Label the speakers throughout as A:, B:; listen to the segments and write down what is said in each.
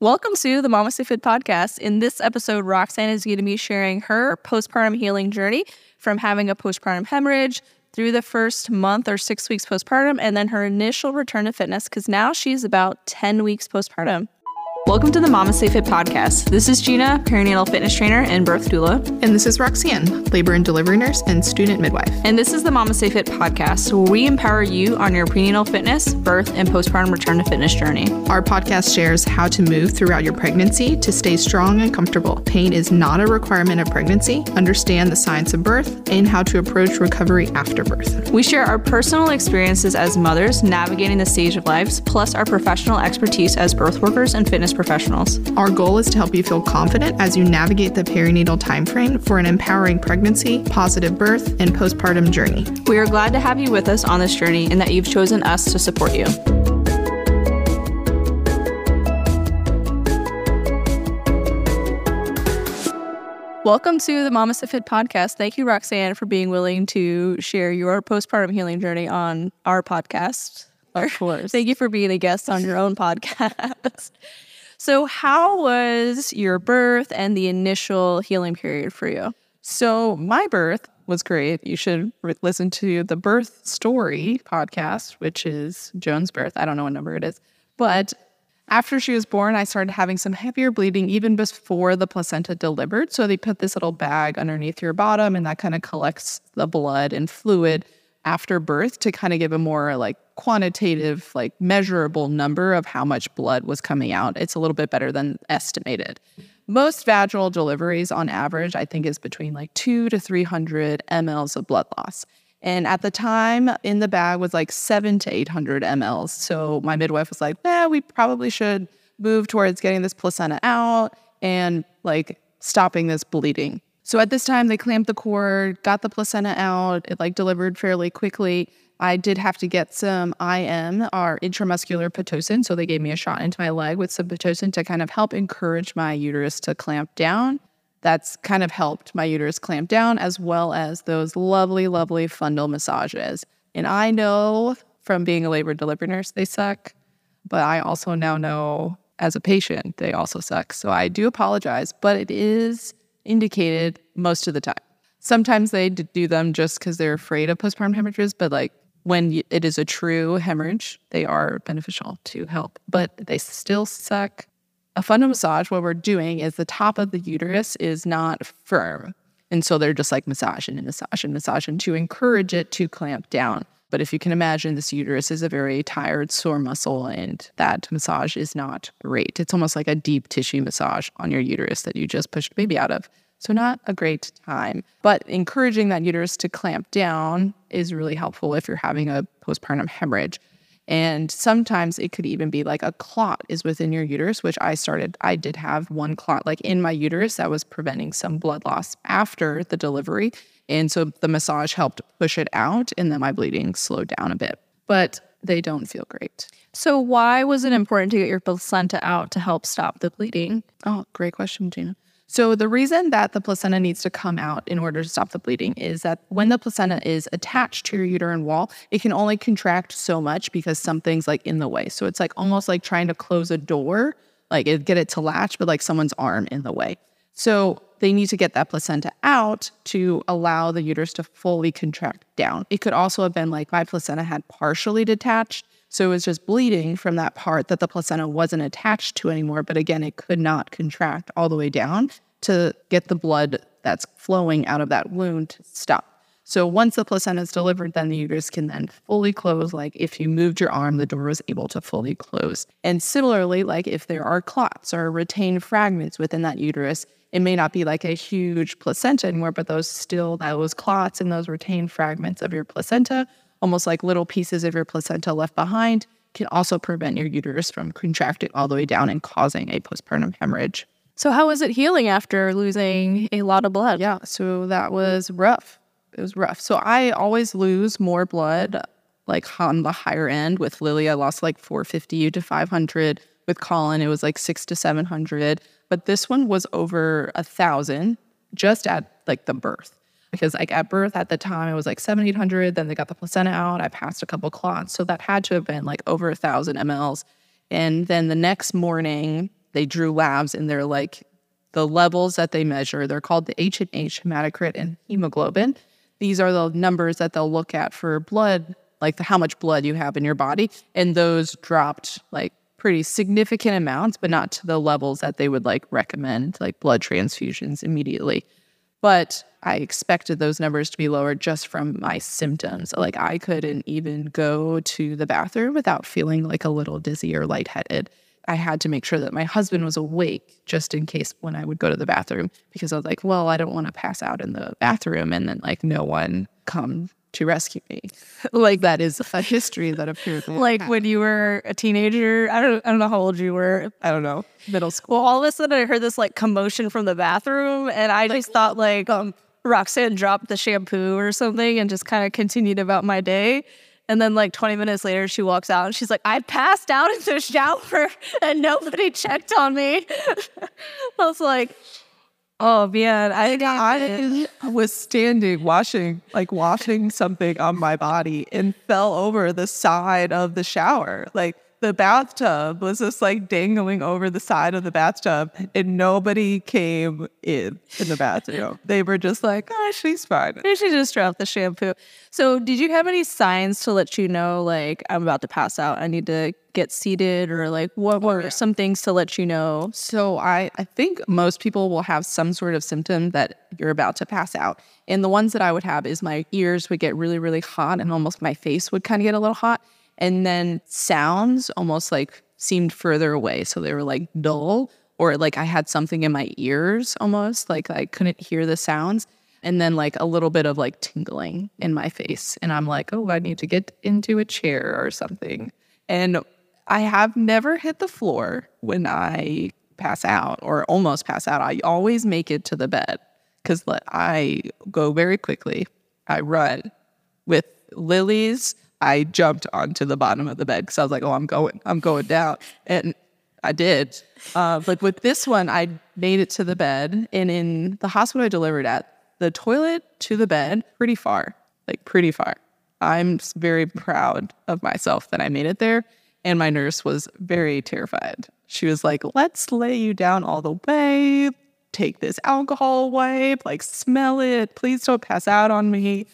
A: Welcome to the MamasteFit podcast. In this episode, Roxanne is going to be sharing her postpartum healing journey from having a postpartum hemorrhage through the first month or six weeks postpartum, and then her initial return to fitness because now she's about 10 weeks postpartum. Welcome to the MamasteFit podcast. This is Gina, perinatal fitness trainer and birth doula.
B: And this is Roxanne, labor and delivery nurse and student midwife.
A: And this is the MamasteFit podcast, where we empower you on your prenatal fitness, birth, and postpartum return to fitness journey.
B: Our podcast shares how to move throughout your pregnancy to stay strong and comfortable. Pain is not a requirement of pregnancy. Understand the science of birth and how to approach recovery after birth.
A: We share our personal experiences as mothers navigating the stage of lives, plus our professional expertise as birth workers and fitness professionals.
B: Our goal is to help you feel confident as you navigate the perinatal timeframe for an empowering pregnancy, positive birth, and postpartum journey.
A: We are glad to have you with us on this journey and that you've chosen us to support you. Welcome to the Mama Fit podcast. Thank you, Roxanne, for being willing to share your postpartum healing journey on our podcast.
B: Of course.
A: Thank you for being a guest on your own podcast. So, how was your birth and the initial healing period for you?
B: So, my birth was great. You should re- listen to the birth story podcast, which is Joan's birth. I don't know what number it is. But after she was born, I started having some heavier bleeding even before the placenta delivered. So, they put this little bag underneath your bottom, and that kind of collects the blood and fluid after birth to kind of give a more like quantitative, like measurable number of how much blood was coming out. It's a little bit better than estimated. Most vaginal deliveries on average, I think, is between like two to 300 mLs of blood loss. And at the time in the bag was like seven to 800 mLs. So my midwife was like, eh, we probably should move towards getting this placenta out and like stopping this bleeding. So at this time, they clamped the cord, got the placenta out. It like delivered fairly quickly. I did have to get some IM or intramuscular pitocin. So they gave me a shot into my leg with some pitocin to kind of help encourage my uterus to clamp down. That's kind of helped my uterus clamp down, as well as those lovely, lovely fundal massages. And I know from being a labor delivery nurse, they suck. But I also now know as a patient, they also suck. So I do apologize, but it is indicated most of the time. Sometimes they do them just because they're afraid of postpartum hemorrhages, but like when it is a true hemorrhage, they are beneficial to help, but they still suck. A fundal massage, what we're doing is the top of the uterus is not firm. And so they're just like massaging and massaging, and massaging to encourage it to clamp down. But if you can imagine, this uterus is a very tired, sore muscle, and that massage is not great. It's almost like a deep tissue massage on your uterus that you just pushed baby out of. So, not a great time. But encouraging that uterus to clamp down is really helpful if you're having a postpartum hemorrhage. And sometimes it could even be like a clot is within your uterus, which I started. I did have one clot like in my uterus that was preventing some blood loss after the delivery. And so the massage helped push it out, and then my bleeding slowed down a bit. But they don't feel great.
A: So, why was it important to get your placenta out to help stop the bleeding?
B: Oh, great question, Gina. So, the reason that the placenta needs to come out in order to stop the bleeding is that when the placenta is attached to your uterine wall, it can only contract so much because something's like in the way. So, it's like almost like trying to close a door, like it, get it to latch, but like someone's arm in the way. So, they need to get that placenta out to allow the uterus to fully contract down. It could also have been like my placenta had partially detached. So it was just bleeding from that part that the placenta wasn't attached to anymore. But again, it could not contract all the way down to get the blood that's flowing out of that wound to stop. So once the placenta is delivered, then the uterus can then fully close. Like if you moved your arm, the door was able to fully close. And similarly, like if there are clots or retained fragments within that uterus, it may not be like a huge placenta anymore, but those still, those clots and those retained fragments of your placenta, almost like little pieces of your placenta left behind, can also prevent your uterus from contracting all the way down and causing a postpartum hemorrhage.
A: So, how was it healing after losing a lot of blood?
B: Yeah, so that was rough. It was rough. So, I always lose more blood like on the higher end. With Lily, I lost like 450 to 500. With Colin, it was like six to 700 but this one was over a thousand just at like the birth. Because like at birth at the time it was like seven, eight hundred. Then they got the placenta out. I passed a couple clots. So that had to have been like over a thousand mLs. And then the next morning, they drew labs and they're like the levels that they measure. They're called the H and H hematocrit and hemoglobin. These are the numbers that they'll look at for blood, like the, how much blood you have in your body, and those dropped like pretty significant amounts, but not to the levels that they would like recommend, like blood transfusions immediately. But I expected those numbers to be lower just from my symptoms. Like I couldn't even go to the bathroom without feeling like a little dizzy or lightheaded. I had to make sure that my husband was awake just in case when I would go to the bathroom because I was like, well, I don't want to pass out in the bathroom and then like no one come to rescue me. like that is a history that appears.
A: like when you were a teenager. I don't I don't know how old you were.
B: I don't know, middle school.
A: Well, all of a sudden I heard this like commotion from the bathroom and I just thought like um Roxanne dropped the shampoo or something and just kind of continued about my day. And then like 20 minutes later, she walks out and she's like, I passed out in the shower and nobody checked on me. I was like, oh man, I,
C: I was standing washing, like washing something on my body and fell over the side of the shower. Like the bathtub was just like dangling over the side of the bathtub and nobody came in in the bathroom. They were just like, oh, she's fine.
A: she just dropped the shampoo. So did you have any signs to let you know like I'm about to pass out? I need to get seated or like what oh, were some things to let you know?
B: So I, I think most people will have some sort of symptom that you're about to pass out. And the ones that I would have is my ears would get really, really hot and almost my face would kind of get a little hot. And then sounds almost like seemed further away. So they were like dull or like I had something in my ears almost, like I couldn't hear the sounds. And then like a little bit of like tingling in my face. And I'm like, oh, I need to get into a chair or something. And I have never hit the floor when I pass out or almost pass out. I always make it to the bed because I go very quickly. I run with Lily's I jumped onto the bottom of the bed because I was like, oh, I'm going, I'm going down. And I did. Uh, but with this one, I made it to the bed. And in the hospital I delivered at, the toilet to the bed, pretty far, like pretty far. I'm very proud of myself that I made it there. And my nurse was very terrified. She was like, let's lay you down all the way, take this alcohol wipe, like smell it. Please don't pass out on me.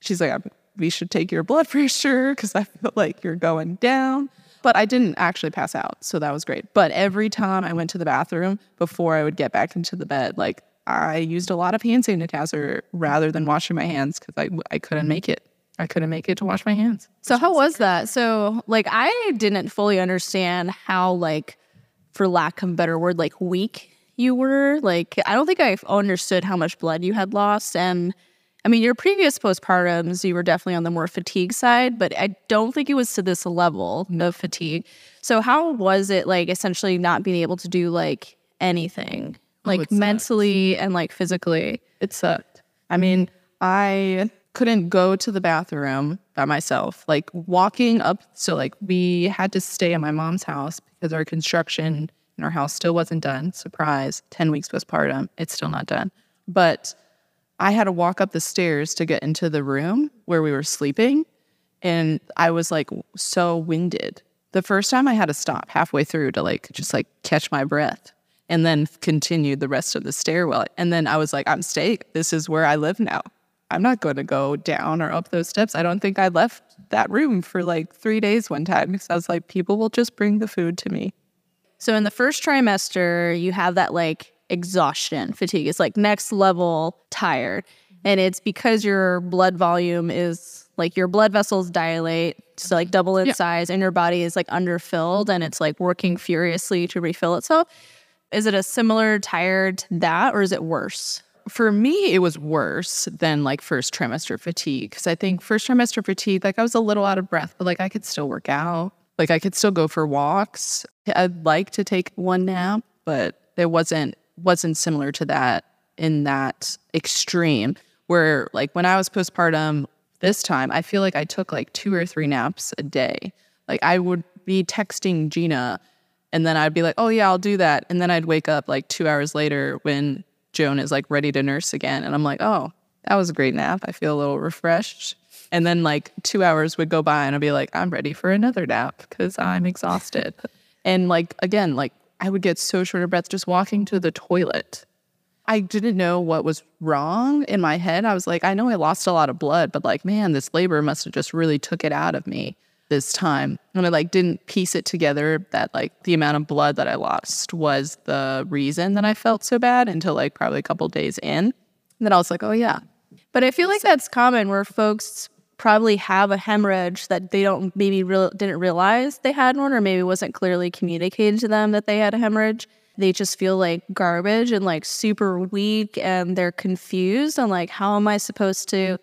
B: She's like, I'm we should take your blood pressure because I feel like you're going down. But I didn't actually pass out. So that was great. But every time I went to the bathroom before I would get back into the bed, like I used a lot of hand sanitizer rather than washing my hands because I, I couldn't mm-hmm. make it. I couldn't make it to wash my hands.
A: So how was that? So like I didn't fully understand how like for lack of a better word like weak you were. Like I don't think I understood how much blood you had lost and I mean, your previous postpartums, you were definitely on the more fatigue side, but I don't think it was to this level of fatigue. So, how was it like essentially not being able to do like anything, oh, like oh, mentally and like physically?
B: It sucked. I mean, I couldn't go to the bathroom by myself. Like walking up, so like we had to stay at my mom's house because our construction in our house still wasn't done. Surprise, 10 weeks postpartum, it's still not done. But I had to walk up the stairs to get into the room where we were sleeping. And I was like so winded. The first time I had to stop halfway through to like just like catch my breath and then continued the rest of the stairwell. And then I was like, I'm staying. This is where I live now. I'm not going to go down or up those steps. I don't think I left that room for like three days one time because I was like, people will just bring the food to me.
A: So in the first trimester, you have that like exhaustion fatigue. It's like next level tired. Mm-hmm. And it's because your blood volume is like your blood vessels dilate to like double in yeah. size and your body is like underfilled and it's like working furiously to refill itself. Is it a similar tired to that or is it worse?
B: For me, it was worse than like first trimester fatigue because I think first trimester fatigue, like I was a little out of breath, but like I could still work out. Like I could still go for walks. I'd like to take one nap, but there wasn't wasn't similar to that in that extreme where like when I was postpartum this time, I feel like I took like two or three naps a day. Like I would be texting Gina and then I'd be like, "Oh yeah, I'll do that." And then I'd wake up like 2 hours later when Joan is like ready to nurse again and I'm like, "Oh, that was a great nap. I feel a little refreshed." And then like 2 hours would go by and I'd be like, "I'm ready for another nap because I'm exhausted." and like again, like I would get so short of breath just walking to the toilet. I didn't know what was wrong in my head. I was like, I know I lost a lot of blood, but like, man, this labor must have just really took it out of me this time. And I like didn't piece it together that like the amount of blood that I lost was the reason that I felt so bad until like probably a couple days in. And then I was like, oh yeah.
A: But I feel like that's common where folks probably have a hemorrhage that they don't maybe real, didn't realize they had one or maybe wasn't clearly communicated to them that they had a hemorrhage they just feel like garbage and like super weak and they're confused on like how am I supposed to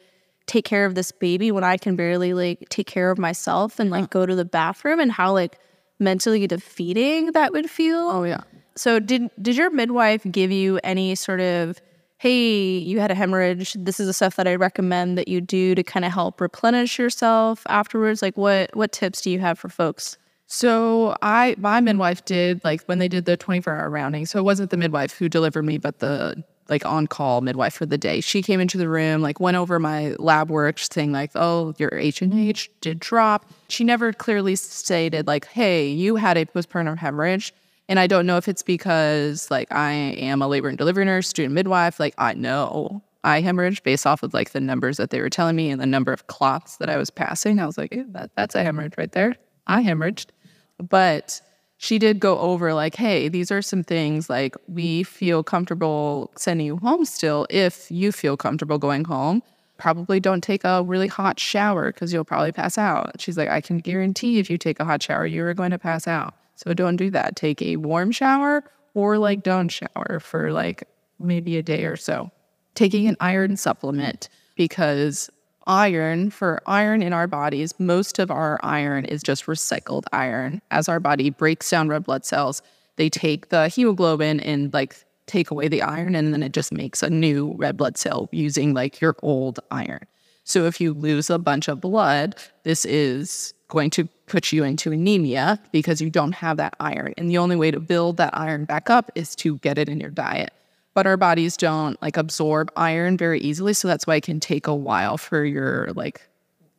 A: take care of this baby when I can barely like take care of myself and like go to the bathroom and how like mentally defeating that would feel.
B: Oh yeah.
A: So did did your midwife give you any sort of hey, you had a hemorrhage. This is the stuff that I recommend that you do to kind of help replenish yourself afterwards. Like what what tips do you have for folks?
B: So I my midwife did like when they did the 24 hour rounding. So it wasn't the midwife who delivered me, but the like on call midwife for the day. She came into the room, like went over my lab work, saying like, "Oh, your H and H did drop." She never clearly stated like, "Hey, you had a postpartum hemorrhage." And I don't know if it's because like I am a labor and delivery nurse, student midwife. Like I know I hemorrhaged based off of like the numbers that they were telling me and the number of clots that I was passing. I was like, that, that's a hemorrhage right there. I hemorrhaged. But she did go over like, hey, these are some things like we feel comfortable sending you home still if you feel comfortable going home. Probably don't take a really hot shower because you'll probably pass out. She's like, I can guarantee if you take a hot shower, you're going to pass out. So don't do that. Take a warm shower or like don't shower for like maybe a day or so. Taking an iron supplement because iron for iron in our bodies most of our iron is just recycled iron as our body breaks down red blood cells they take the hemoglobin and like take away the iron and then it just makes a new red blood cell using like your old iron so if you lose a bunch of blood this is going to put you into anemia because you don't have that iron and the only way to build that iron back up is to get it in your diet but our bodies don't like absorb iron very easily. So that's why it can take a while for your like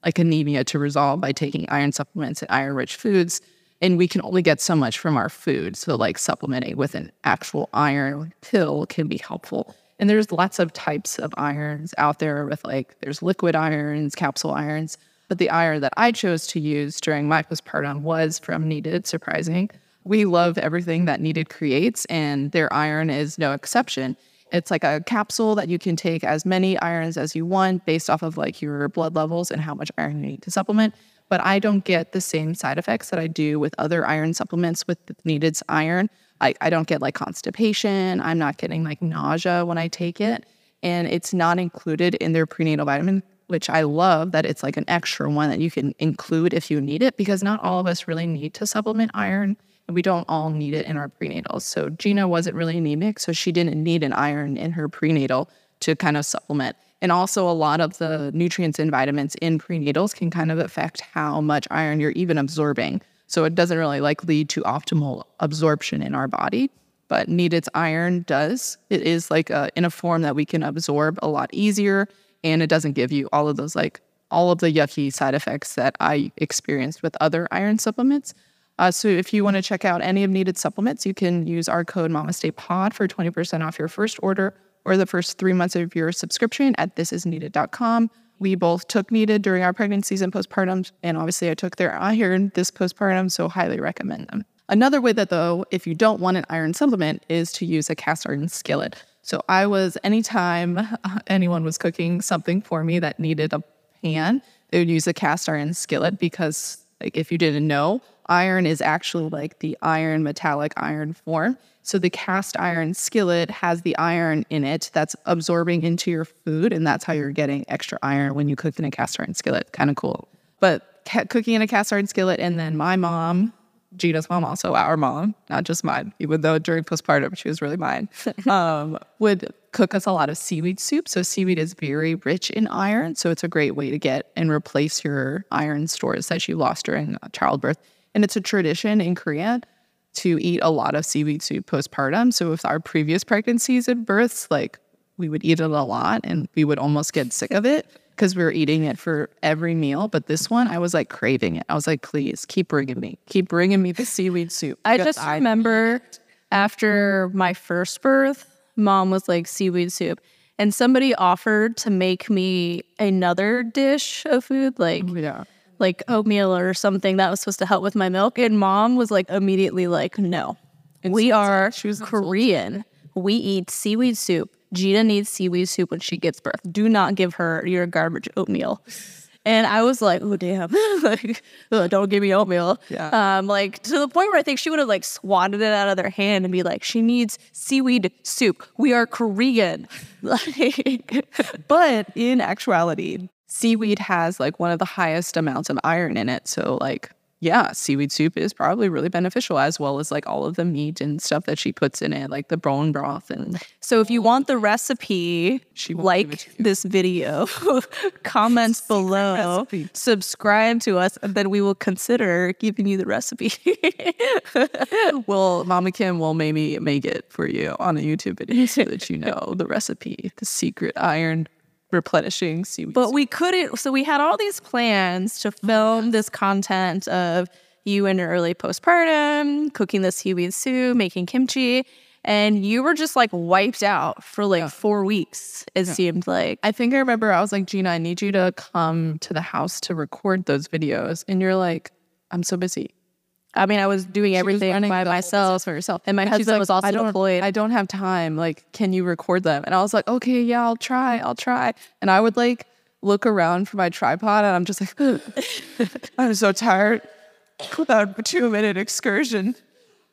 B: like anemia to resolve by taking iron supplements and iron rich foods. And we can only get so much from our food. So like supplementing with an actual iron pill can be helpful. And there's lots of types of irons out there with like there's liquid irons, capsule irons. But the iron that I chose to use during my postpartum was from Needed, surprising we love everything that Needed creates, and their iron is no exception. It's like a capsule that you can take as many irons as you want based off of like your blood levels and how much iron you need to supplement. But I don't get the same side effects that I do with other iron supplements with Needed's iron. I, I don't get like constipation. I'm not getting like nausea when I take it. And it's not included in their prenatal vitamin, which I love that it's like an extra one that you can include if you need it, because not all of us really need to supplement iron and we don't all need it in our prenatals. So Gina wasn't really anemic, so she didn't need an iron in her prenatal to kind of supplement. And also, a lot of the nutrients and vitamins in prenatals can kind of affect how much iron you're even absorbing. So it doesn't really like lead to optimal absorption in our body. But needed iron does. It is like a, in a form that we can absorb a lot easier, and it doesn't give you all of those like all of the yucky side effects that I experienced with other iron supplements. Uh, so if you want to check out any of needed supplements, you can use our code MamaStayPod for 20% off your first order or the first three months of your subscription at thisisneeded.com. We both took needed during our pregnancies and postpartum, and obviously I took their iron this postpartum, so highly recommend them. Another way that though, if you don't want an iron supplement, is to use a cast iron skillet. So I was anytime uh, anyone was cooking something for me that needed a pan, they would use a cast iron skillet because like if you didn't know, iron is actually like the iron metallic iron form. So the cast iron skillet has the iron in it that's absorbing into your food, and that's how you're getting extra iron when you cook in a cast iron skillet. Kind of cool. But ca- cooking in a cast iron skillet, and then my mom, Gina's mom, also our mom, not just mine, even though during postpartum she was really mine, um, would cook us a lot of seaweed soup. So seaweed is very rich in iron, so it's a great way to get and replace your iron stores that you lost during childbirth. And it's a tradition in Korea to eat a lot of seaweed soup postpartum. So with our previous pregnancies and births, like we would eat it a lot and we would almost get sick of it because we were eating it for every meal. But this one, I was like craving it. I was like, please keep bringing me, keep bringing me the seaweed soup.
A: I just I remember After mm-hmm. my first birth, mom was like seaweed soup. And somebody offered to make me another dish of food, like oh,
B: Yeah.
A: like oatmeal or something that was supposed to help with my milk. And mom was like immediately like, no, we are Korean. We eat seaweed soup. Gina needs seaweed soup when she gives birth. Do not give her your garbage oatmeal. And I was like, oh damn, like don't give me oatmeal.
B: Yeah.
A: Um, like to the point where I think she would have like swatted it out of their hand and be like, she needs seaweed soup. We are Korean. Like,
B: But in actuality, seaweed has like one of the highest amounts of iron in it. So like yeah, seaweed soup is probably really beneficial as well as like all of the meat and stuff that she puts in it, like the bone broth and
A: So if you want the recipe,
B: She won't give it
A: like this video, comments below,
B: recipe.
A: subscribe to us, and then we will consider giving you the recipe.
B: well, Mama Kim will maybe make it for you on a YouTube video so that you know the recipe, the secret iron replenishing seaweed.
A: but we couldn't. So we had all these plans to film this content of you in your early postpartum, cooking this seaweed soup, making kimchi. And you were just like wiped out for like four weeks, it seemed like.
B: I think I remember I was like, Gina, I need you to come to the house to record those videos. And you're like, I'm so busy.
A: I mean, I was doing
B: She
A: everything
B: running
A: by myself.
B: for herself.
A: And my
B: she's
A: husband
B: like,
A: was also
B: I don't,
A: deployed.
B: I don't have time. Like, can you record them? And I was like, okay, yeah, I'll try. I'll try. And I would like look around for my tripod and I'm just like,
C: I'm so tired. Without a two minute excursion,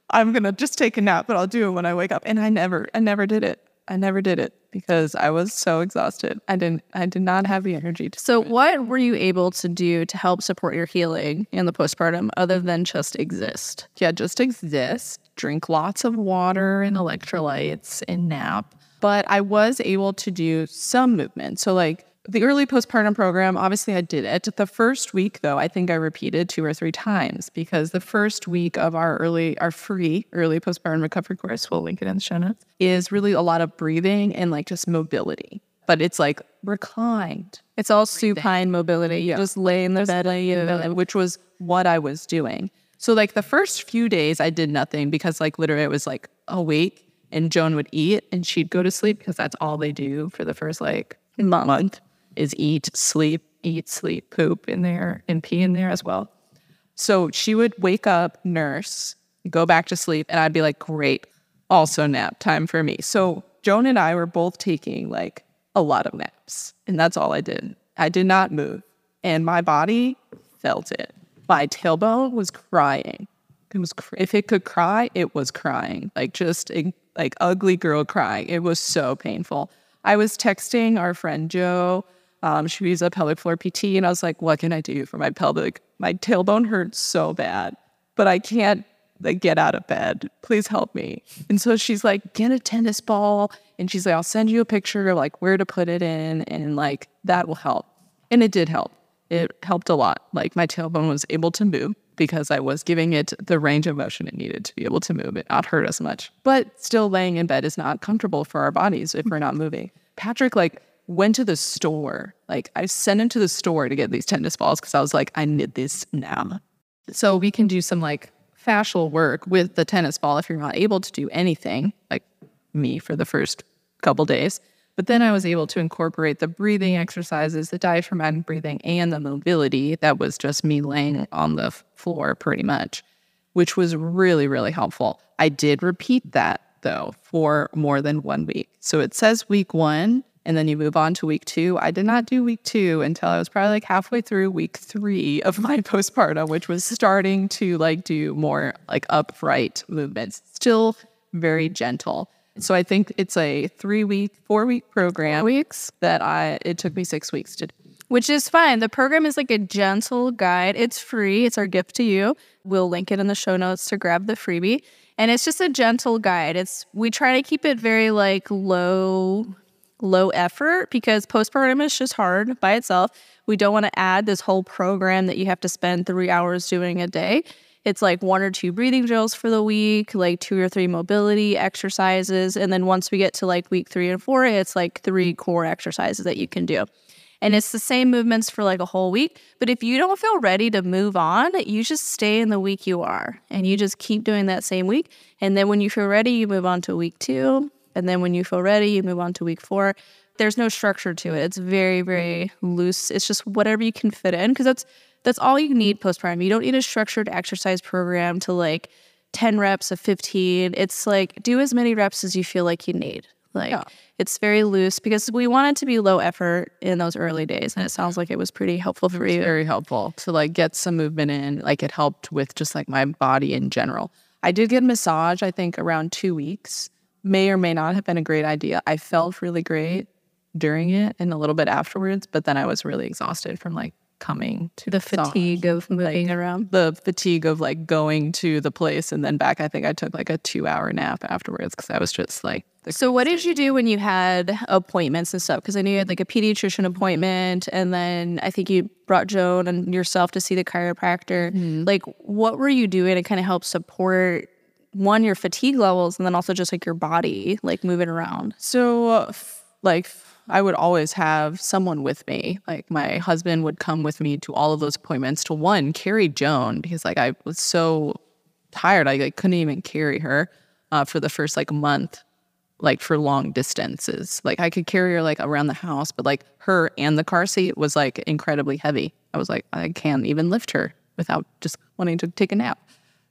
C: I'm gonna just take a nap, but I'll do it when I wake up.
B: and I never, I never did it. I never did it because I was so exhausted. I didn't, I did not have the energy to.
A: So, what were you able to do to help support your healing in the postpartum other than just exist?
B: yeah, just exist, drink lots of water and electrolytes and nap. But I was able to do some movement. So, like the early postpartum program, obviously I did it. The first week, though, I think I repeated two or three times because the first week of our early, our free early postpartum recovery course, we'll link it in the show notes, is really a lot of breathing and like just mobility. But it's like reclined,
A: It's all supine mobility. You just lay in the bed
B: which was what I was doing. So like the first few days I did nothing because like literally I was like awake and Joan would eat and she'd go to sleep because that's all they do for the first like month is eat, sleep, eat, sleep, poop in there and pee in there as well. So she would wake up, nurse, go back to sleep, and I'd be like, great, also nap time for me. So Joan and I were both taking like a lot of naps, and that's all I did. I did not move, and my body felt it. My tailbone was crying. It was cr- if it could cry, it was crying, like just a, like ugly girl crying. It was so painful. I was texting our friend Joe. Um, she was a pelvic floor PT, and I was like, "What can I do for my pelvic? My tailbone hurts so bad, but I can't like get out of bed. Please help me." And so she's like, "Get a tennis ball," and she's like, "I'll send you a picture of like where to put it in, and like that will help." And it did help. It helped a lot. Like my tailbone was able to move because I was giving it the range of motion it needed to be able to move it, not hurt as much. But still, laying in bed is not comfortable for our bodies if we're not moving. Patrick like went to the store. Like I sent him to the store to get these tennis balls because I was like, I need this now. So we can do some like fascial work with the tennis ball if you're not able to do anything, like me for the first couple days. But then I was able to incorporate the breathing exercises, the diaphragmatic breathing, and the mobility that was just me laying on the floor pretty much, which was really, really helpful. I did repeat that though for more than one week. So it says week one, and then you move on to week two. I did not do week two until I was probably like halfway through week three of my postpartum, which was starting to like do more like upright movements, still very gentle. So I think it's a three week, four week program.
A: Weeks.
B: that I it took me six weeks to do.
A: Which is fine. The program is like a gentle guide. It's free. It's our gift to you. We'll link it in the show notes to grab the freebie. And it's just a gentle guide. It's we try to keep it very like low low effort because postpartum is just hard by itself. We don't want to add this whole program that you have to spend 3 hours doing a day. It's like one or two breathing drills for the week, like two or three mobility exercises, and then once we get to like week 3 and 4, it's like three core exercises that you can do. And it's the same movements for like a whole week. But if you don't feel ready to move on, you just stay in the week you are and you just keep doing that same week. And then when you feel ready, you move on to week two. And then when you feel ready, you move on to week four. There's no structure to it. It's very, mm-hmm. very loose. It's just whatever you can fit in because that's that's all you need mm-hmm. postpartum. You don't need a structured exercise program to like 10 reps of 15. It's like do as many reps as you feel like you need. Like
B: Yeah.
A: it's very loose because we want it to be low effort in those early days. And it mm-hmm. sounds like it was pretty helpful for you.
B: very helpful to like get some movement in. Like it helped with just like my body in general. I did get a massage, I think around two weeks. May or may not have been a great idea. I felt really great during it and a little bit afterwards, but then I was really exhausted from like coming to
A: The fatigue of moving around.
B: the fatigue of like going to the place and then back. I think I took like a two hour nap afterwards because I was just like,
A: So what did you do when you had appointments and stuff? Because I knew you had like a pediatrician appointment, and then I think you brought Joan and yourself to see the chiropractor. Mm-hmm. Like, what were you doing to kind of help support one your fatigue levels, and then also just like your body, like moving around?
B: So, f- like, I would always have someone with me. Like, my husband would come with me to all of those appointments to one, carry Joan because, like, I was so tired. I like, couldn't even carry her uh, for the first like month, like for long distances. Like, I could carry her like around the house, but like her and the car seat was like incredibly heavy. I was like, I can't even lift her without just wanting to take a nap.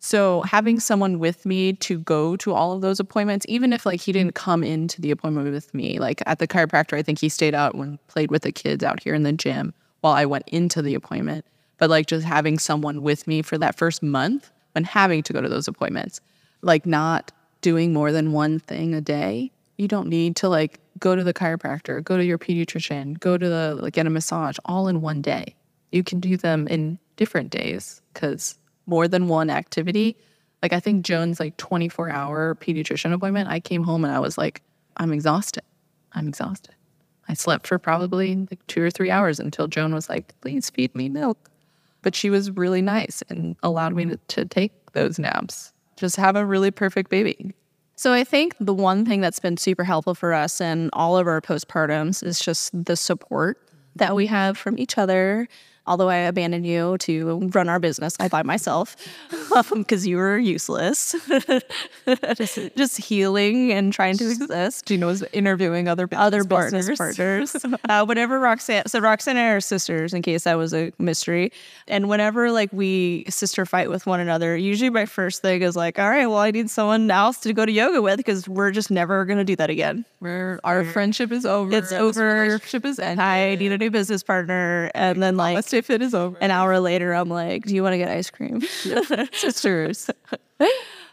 B: So having someone with me to go to all of those appointments, even if like he didn't come into the appointment with me, like at the chiropractor, I think he stayed out and played with the kids out here in the gym while I went into the appointment. But like just having someone with me for that first month when having to go to those appointments, like not doing more than one thing a day. You don't need to like go to the chiropractor, go to your pediatrician, go to the like get a massage all in one day. You can do them in different days because more than one activity. Like I think Joan's like 24 hour pediatrician appointment. I came home and I was like, I'm exhausted. I'm exhausted. I slept for probably like two or three hours until Joan was like, please feed me milk. But she was really nice and allowed me to, to take those naps. Just have a really perfect baby.
A: So I think the one thing that's been super helpful for us in all of our postpartums is just the support that we have from each other. Although I abandoned you to run our business by myself because you were useless, just, just healing and trying to exist.
C: Gina was interviewing other
A: Other
C: partners.
A: business partners. uh, whenever Roxanne, so Roxanne and I are sisters, in case that was a mystery. And whenever like we sister fight with one another, usually my first thing is like, all right, well, I need someone else to go to yoga with because we're just never gonna do that again.
B: Where our friendship is over.
A: It's over.
B: Relationship is ended.
A: I need a new business partner, and then like
C: Let's stay fit is over.
A: an hour later, I'm like, do you want to get ice cream?
B: sisters.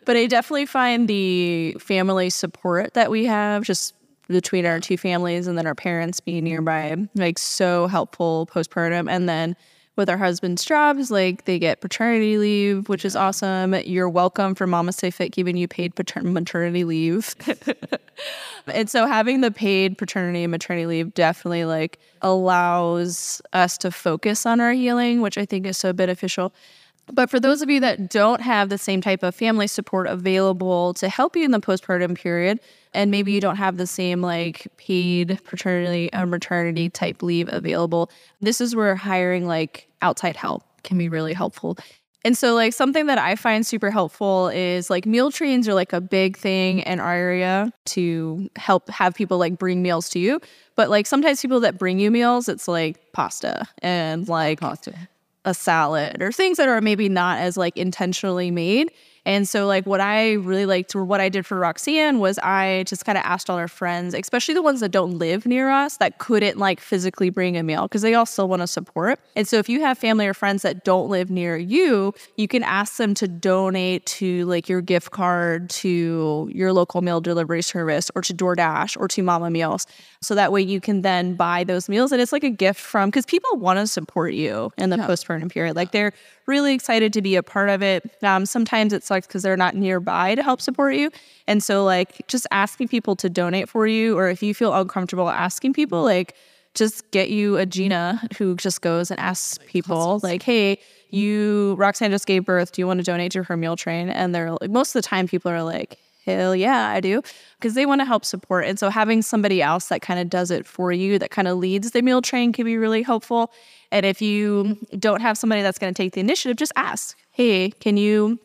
A: But I definitely find the family support that we have just between our two families and then our parents being nearby like so helpful postpartum. And then with our husband's jobs, like they get paternity leave, which is awesome. You're welcome for MamasteFit giving you paid pater- maternity leave. and so having the paid paternity and maternity leave definitely like allows us to focus on our healing, which I think is so beneficial. But for those of you that don't have the same type of family support available to help you in the postpartum period, and maybe you mm-hmm. don't have the same like paid paternity or maternity type leave available, this is where hiring like outside help can be really helpful. And so, like, something that I find super helpful is like meal trains are like a big thing in our area to help have people like bring meals to you. But like, sometimes people that bring you meals, it's like pasta and like
B: Pasta.
A: a salad or things that are maybe not as like intentionally made. And so like what I really liked or what I did for Roxanne was I just kind of asked all our friends, especially the ones that don't live near us that couldn't like physically bring a meal because they all still want to support. And so if you have family or friends that don't live near you, you can ask them to donate to like your gift card to your local meal delivery service or to DoorDash or to Mama Meals. So that way you can then buy those meals and it's like a gift from because people want to support you in the postpartum period. Like they're really excited to be a part of it. Um, sometimes it sucks because they're not nearby to help support you. And so like just asking people to donate for you or if you feel uncomfortable asking people, like just get you a Gina who just goes and asks people like, hey, you Roxanne just gave birth. Do you want to donate to her meal train? And they're like, most of the time people are like, hell yeah, I do. Because they want to help support. And so having somebody else that kind of does it for you, that kind of leads the meal train can be really helpful. And if you don't have somebody that's going to take the initiative, just ask, hey, can you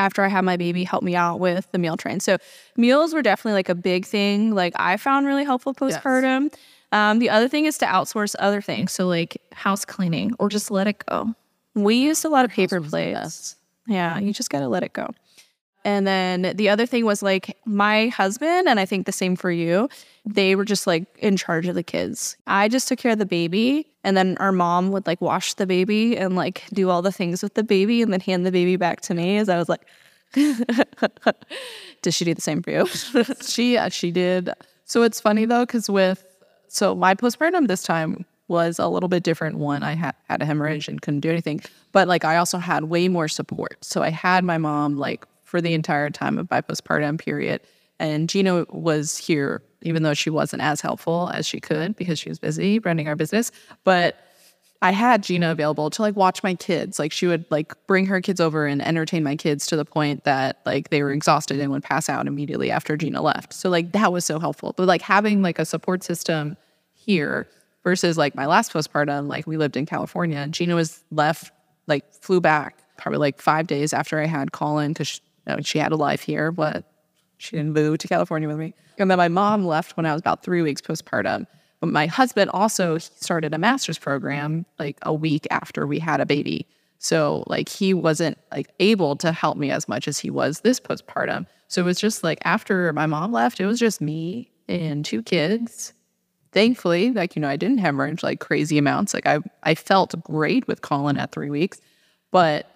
A: after I had my baby help me out with the meal train. So meals were definitely like a big thing. Like I found really helpful postpartum. Yes. Um, the other thing is to outsource other things. So like house cleaning or just let it go. We used a lot of paper plates. Yeah, you just got to let it go. And then the other thing was like my husband, and I think the same for you, they were just like in charge of the kids. I just took care of the baby, and then our mom would like wash the baby and like do all the things with the baby and then hand the baby back to me as I was like, Did she do the same for you?
B: she yeah, she did. So it's funny though, because with so my postpartum this time was a little bit different. One, I had, had a hemorrhage and couldn't do anything, but like I also had way more support. So I had my mom like for the entire time of my postpartum period. And Gina was here, even though she wasn't as helpful as she could because she was busy running our business. But I had Gina available to like watch my kids. Like she would like bring her kids over and entertain my kids to the point that like they were exhausted and would pass out immediately after Gina left. So like that was so helpful. But like having like a support system here versus like my last postpartum, like we lived in California Gina was left like flew back probably like five days after I had Colin because know, she had a life here, but she didn't move to California with me. And then my mom left when I was about three weeks postpartum. But my husband also started a master's program like a week after we had a baby. So like he wasn't like able to help me as much as he was this postpartum. So it was just like after my mom left, it was just me and two kids. Thankfully, like you know, I didn't hemorrhage like crazy amounts. Like I I felt great with Colin at 3 weeks, but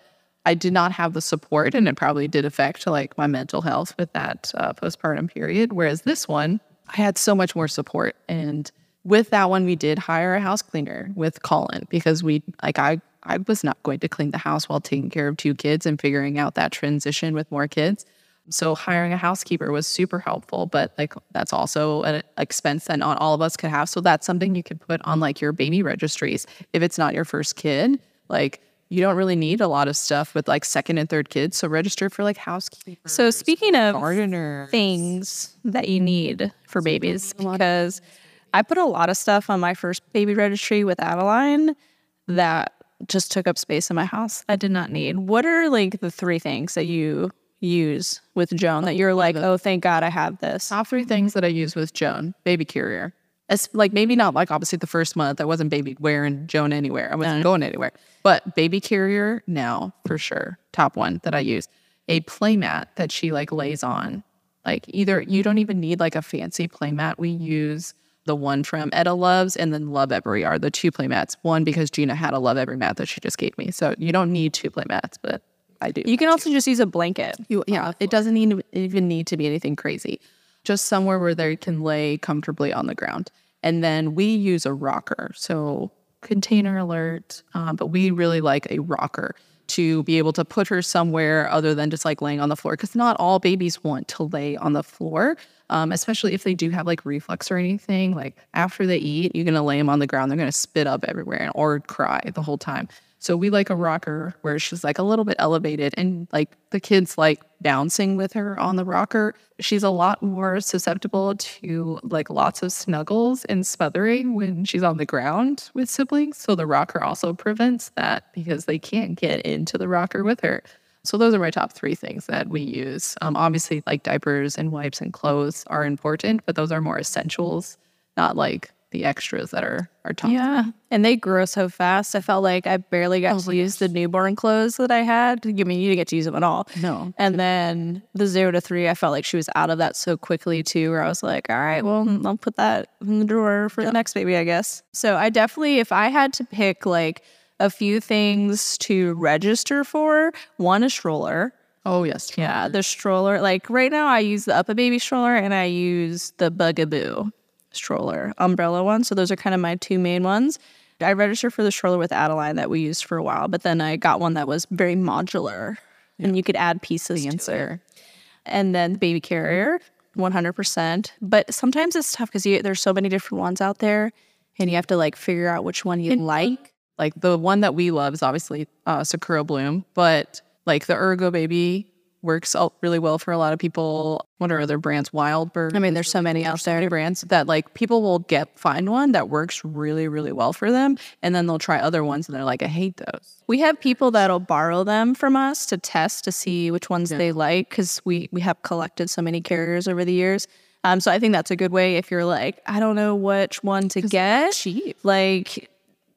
B: I did not have the support, and it probably did affect like my mental health with that uh, postpartum period. Whereas this one, I had so much more support, and with that one, we did hire a house cleaner with Colin because we like I I was not going to clean the house while taking care of two kids and figuring out that transition with more kids. So hiring a housekeeper was super helpful, but like that's also an expense that not all of us could have. So that's something you could put on like your baby registries if it's not your first kid. Like you don't really need a lot of stuff with like second and third kids. So register for like housekeeping.
A: So speaking of gardener things that you need for babies, because I put a lot of stuff on my first baby registry with Adeline that just took up space in my house. I did not need. What are like the three things that you use with Joan that oh, you're like, oh, thank God I have this?
B: Top three things that I use with Joan: baby carrier. It's like maybe not like obviously the first month I wasn't baby wearing Joan anywhere. I wasn't going anywhere. But baby carrier now for sure. Top one that I use. A playmat that she like lays on. Like either you don't even need like a fancy playmat. We use the one from Etta Loves and then Lovevery are the two playmats. One because Gina had a Lovevery mat that she just gave me. So you don't need two playmats, but I do.
A: You can also just use a blanket.
B: You, yeah, uh, it doesn't need, even need to be anything crazy just somewhere where they can lay comfortably on the ground. And then we use a rocker. So, container alert, uh, but we really like a rocker to be able to put her somewhere other than just like laying on the floor because not all babies want to lay on the floor um, especially if they do have like reflux or anything like after they eat you're going to lay them on the ground they're going to spit up everywhere or cry the whole time so we like a rocker where she's like a little bit elevated and like the kids like bouncing with her on the rocker. She's a lot more susceptible to like lots of snuggles and smothering when she's on the ground with siblings. So the rocker also prevents that because they can't get into the rocker with her. So those are my top three things that we use. Um, obviously, like diapers and wipes and clothes are important, but those are more essentials, not like the extras that are are top.
A: Yeah, and they grow so fast. I felt like I barely got oh to use the newborn clothes that I had. I mean, you didn't get to use them at all.
B: No.
A: And then the zero to three, I felt like she was out of that so quickly too. Where I was like, all right, well, mm, I'll put that in the drawer for yeah. the next baby, I guess. So I definitely, if I had to pick like a few things to register for, one a stroller.
B: Oh yes,
A: stroller. yeah, the stroller. Like right now, I use the UPPAbaby stroller and I use the Bugaboo stroller umbrella one. So those are kind of my two main ones. I registered for the stroller with Adeline that we used for a while, but then I got one that was very modular yeah. and you could add pieces Answer. And then the baby carrier, 100%. But sometimes it's tough because there's so many different ones out there and you have to like figure out which one you and, like.
B: Like the one that we love is obviously uh, Sakura Bloom, but like the Ergobaby works out really well for a lot of people. What are other brands? Wildbird.
A: I mean, there's so many out there.
B: brands that like people will get find one that works really really well for them, and then they'll try other ones and they're like, I hate those.
A: We have people that'll borrow them from us to test to see which ones they like because we we have collected so many carriers over the years. Um, so I think that's a good way if you're like, I don't know which one to get.
B: cheap.
A: Like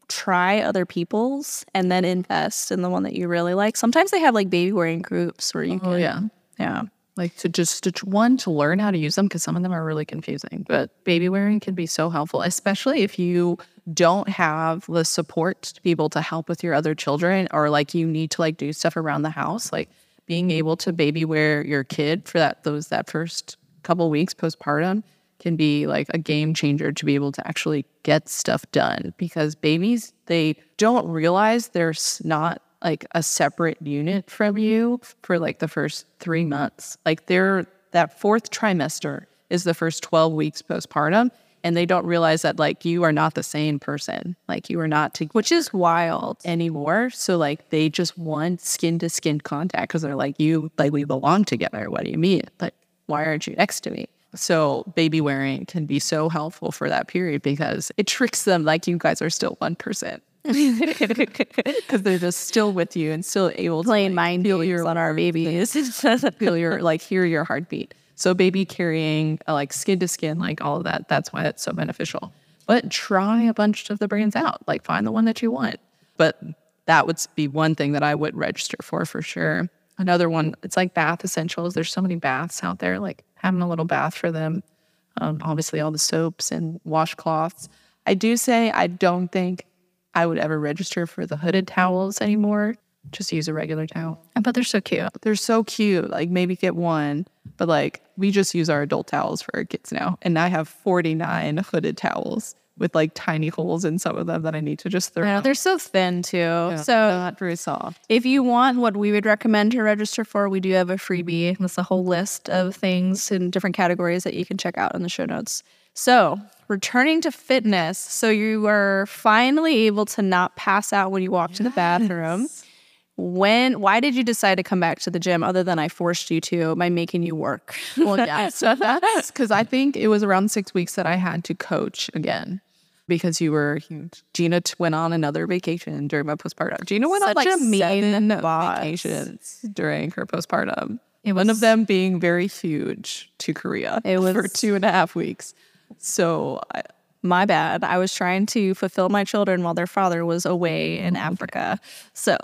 A: try other people's and then invest in the one that you really like. Sometimes they have like baby wearing groups where you oh, can
B: Oh yeah.
A: yeah.
B: like to just to one to learn how to use them because some of them are really confusing but baby wearing can be so helpful especially if you don't have the support to be able to help with your other children or like you need to like do stuff around the house like being able to baby wear your kid for that those that first couple weeks postpartum can be like a game changer to be able to actually get stuff done because babies they don't realize there's not like a separate unit from mm-hmm. you for like the first three months. Like they're that fourth trimester is the first 12 weeks postpartum. And they don't realize that like you are not the same person. Like you are not to
A: Which is wild.
B: anymore. So like they just want skin to skin contact because they're like, you like we belong together. What do you mean? Like, why aren't you next to me? So baby wearing can be so helpful for that period because it tricks them like you guys are still one person. Because they're just still with you and still able to
A: Playing
B: like,
A: mind
B: feel your
A: on our babies.
B: feel your like hear your heartbeat. So baby carrying uh, like skin to skin, like all of that. That's why it's so beneficial. But try a bunch of the brands out. Like find the one that you want. But that would be one thing that I would register for for sure. Another one, it's like bath essentials. There's so many baths out there. Like having a little bath for them. Um, obviously, all the soaps and washcloths. I do say I don't think I would ever register for the hooded towels anymore. Just use a regular towel.
A: but they're so cute.
B: They're so cute. Like maybe get one, but like we just use our adult towels for our kids now. And I have 49 hooded towels with like tiny holes in some of them that I need to just throw.
A: Know,
B: out.
A: they're so thin too. So
B: not very soft.
A: if you want what we would recommend to register for, we do have a freebie. Mm-hmm. That's a whole list of things in different categories that you can check out in the show notes. So, returning to fitness. So, you are finally able to not pass out when you walk to the bathroom. When, why did you decide to come back to the gym other than I forced you to by making you work?
B: Well, yeah. so that's because I think it was around six weeks that I had to coach again because you were. Gina went on another vacation during my postpartum. Gina went on like
A: a
B: seven vacations during her postpartum.
A: It
B: One of them being very huge to Korea
A: It was, for
B: two and a half weeks. So I,
A: my bad. I was trying to fulfill my children while their father was away in oh, Africa. So,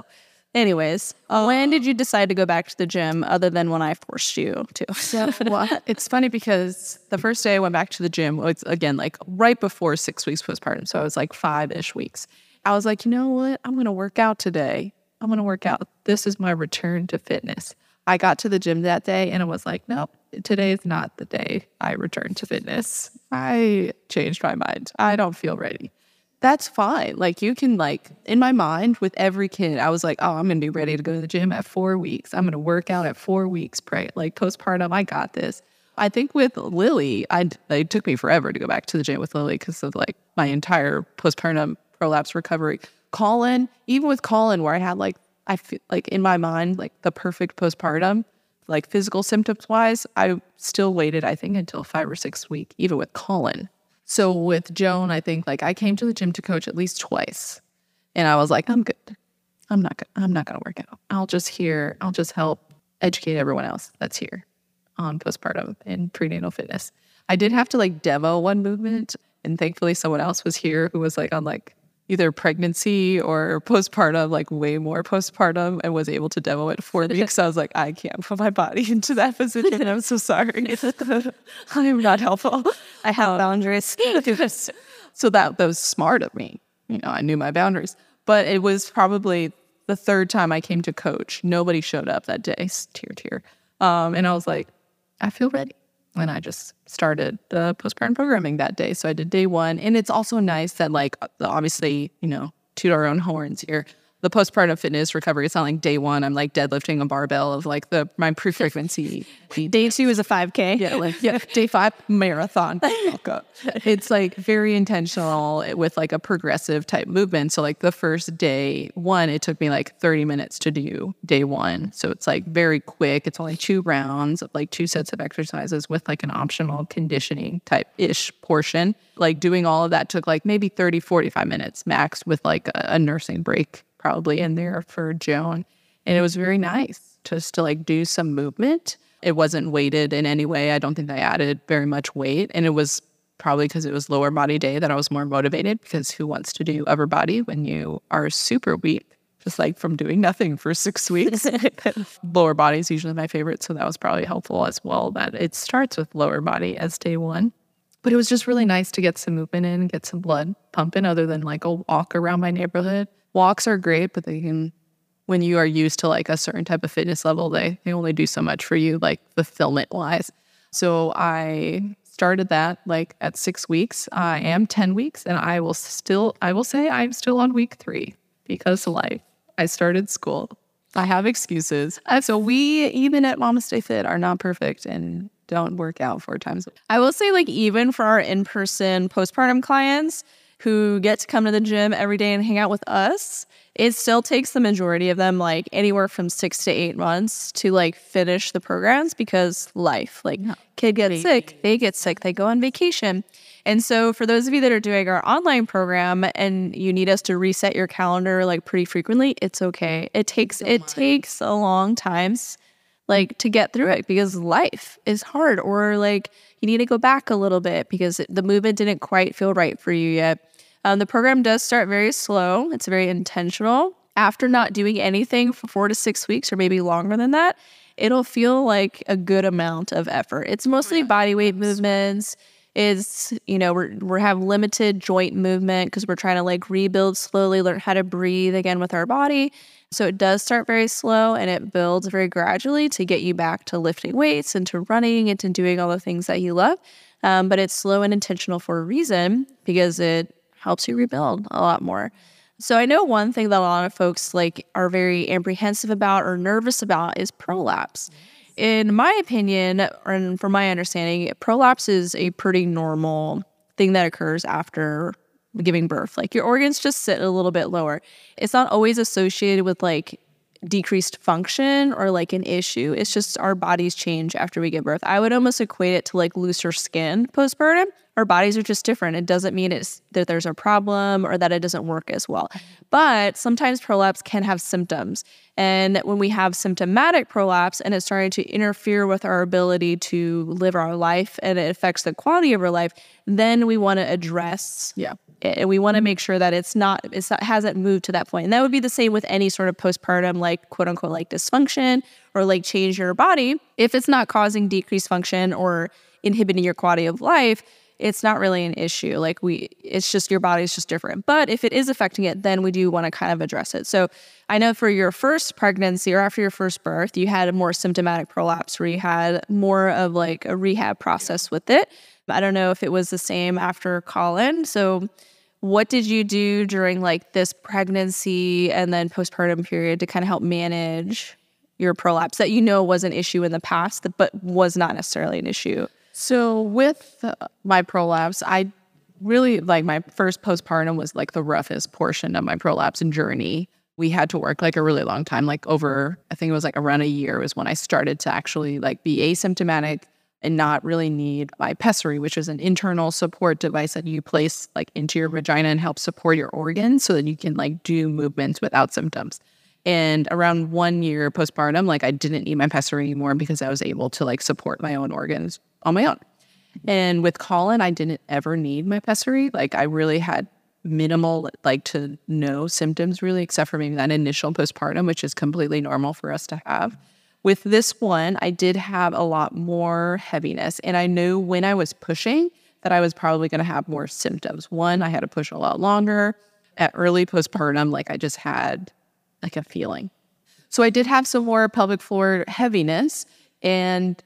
A: anyways, when did uh, you decide to go back to the gym other than when I forced you to?
B: well, it's funny because the first day I went back to the gym was again like right before six weeks postpartum. So I was like five ish weeks. I was like, you know what? I'm going to work out today. I'm going to work out. This is my return to fitness. I got to the gym that day and it was like, nope, today is not the day I return to fitness. I changed my mind. I don't feel ready. That's fine. Like you can like in my mind with every kid, I was like, oh, I'm gonna be ready to go to the gym at four weeks. I'm gonna work out at four weeks. Pray like postpartum, I got this. I think with Lily, I it took me forever to go back to the gym with Lily because of like my entire postpartum prolapse recovery. Colin, even with Colin, where I had like I feel like in my mind like the perfect postpartum, like physical symptoms wise, I still waited I think until five or six week, even with Colin. So with Joan, I think like I came to the gym to coach at least twice, and I was like, I'm good. I'm not. go- I'm not gonna work out. I'll just here. I'll just help educate everyone else that's here on postpartum and prenatal fitness. I did have to like demo one movement, and thankfully someone else was here who was like on like either pregnancy or postpartum, like way more postpartum, and was able to demo it for me. Because I was like, I can't put my body into that position. I'm so sorry. I am not helpful.
A: I have boundaries.
B: so that, that was smart of me. You know, I knew my boundaries. But it was probably the third time I came to coach. Nobody showed up that day. Tear, tear. Um, and I was like, I feel ready. And I just started the postpartum programming that day. So I did day one. And it's also nice that, like, uh, obviously, you know, toot our own horns here. The postpartum fitness recovery. It's not like day one, I'm like deadlifting a barbell of like the my pre frequency.
A: Day two is a 5K.
B: Yeah, like, yeah, day five marathon. it's like very intentional with like a progressive type movement. So like the first day one, it took me like 30 minutes to do day one. So it's like very quick. It's only two rounds of like two sets of exercises with like an optional conditioning type ish portion. Like doing all of that took like maybe 30, 45 minutes max with like a, a nursing break probably in there for Joan. And it was very nice just to like do some movement. It wasn't weighted in any way. I don't think I added very much weight. And it was probably because it was lower body day that I was more motivated because who wants to do upper body when you are super weak? Just like from doing nothing for six weeks. lower body is usually my favorite. So that was probably helpful as well that it starts with lower body as day one. But it was just really nice to get some movement in, get some blood pumping, other than like a walk around my neighborhood walks are great, but they can when you are used to like a certain type of fitness level, they they only do so much for you, like fulfillment wise. So I started that like at six weeks. I am 10 weeks and I will still I will say I'm still on week three because life. I started school. I have excuses. So we even at MamasteFit are not perfect and don't work out four times.
A: I will say, like, even for our in person postpartum clients, who get to come to the gym every day and hang out with us, it still takes the majority of them like anywhere from six to eight months to like finish the programs because life, like yeah. kid gets sick, they get sick, they go on vacation. And so for those of you that are doing our online program and you need us to reset your calendar like pretty frequently, it's okay. It takes it takes a long times like to get through it because life is hard or like you need to go back a little bit because the movement didn't quite feel right for you yet. Um, the program does start very slow, it's very intentional. After not doing anything for four to six weeks or maybe longer than that, it'll feel like a good amount of effort. It's mostly body weight movements. Is you know we're we have limited joint movement because we're trying to like rebuild slowly, learn how to breathe again with our body. So it does start very slow and it builds very gradually to get you back to lifting weights and to running and to doing all the things that you love. Um, but it's slow and intentional for a reason because it helps you rebuild a lot more. So I know one thing that a lot of folks like are very apprehensive about or nervous about is prolapse. In my opinion, and from my understanding, prolapse is a pretty normal thing that occurs after giving birth. Like your organs just sit a little bit lower. It's not always associated with like decreased function or like an issue. It's just our bodies change after we give birth. I would almost equate it to like looser skin postpartum. Our bodies are just different. It doesn't mean it's that there's a problem or that it doesn't work as well. But sometimes prolapse can have symptoms. And when we have symptomatic prolapse and it's starting to interfere with our ability to live our life and it affects the quality of our life, then we want to address
B: yeah
A: and we want to make sure that it's not it's not, hasn't moved to that point. And that would be the same with any sort of postpartum like quote unquote like dysfunction or like change your body. If it's not causing decreased function or inhibiting your quality of life, it's not really an issue. Like we it's just your body's just different. But if it is affecting it, then we do want to kind of address it. So I know for your first pregnancy or after your first birth, you had a more symptomatic prolapse where you had more of like a rehab process with it. I don't know if it was the same after Colin. So what did you do during like this pregnancy and then postpartum period to kind of help manage your prolapse that you know was an issue in the past but was not necessarily an issue
B: so with my prolapse i really like my first postpartum was like the roughest portion of my prolapse journey we had to work like a really long time like over i think it was like around a year was when i started to actually like be asymptomatic and not really need my pessary, which is an internal support device that you place like into your vagina and help support your organs so that you can like do movements without symptoms. And around one year postpartum, like I didn't need my pessary anymore because I was able to like support my own organs on my own. And with Colin, I didn't ever need my pessary. Like I really had minimal, like to no symptoms really, except for maybe that initial postpartum, which is completely normal for us to have. With this one, I did have a lot more heaviness, and I knew when I was pushing that I was probably going to have more symptoms. One, I had to push a lot longer. At early postpartum, like I just had like a feeling. So I did have some more pelvic floor heaviness, and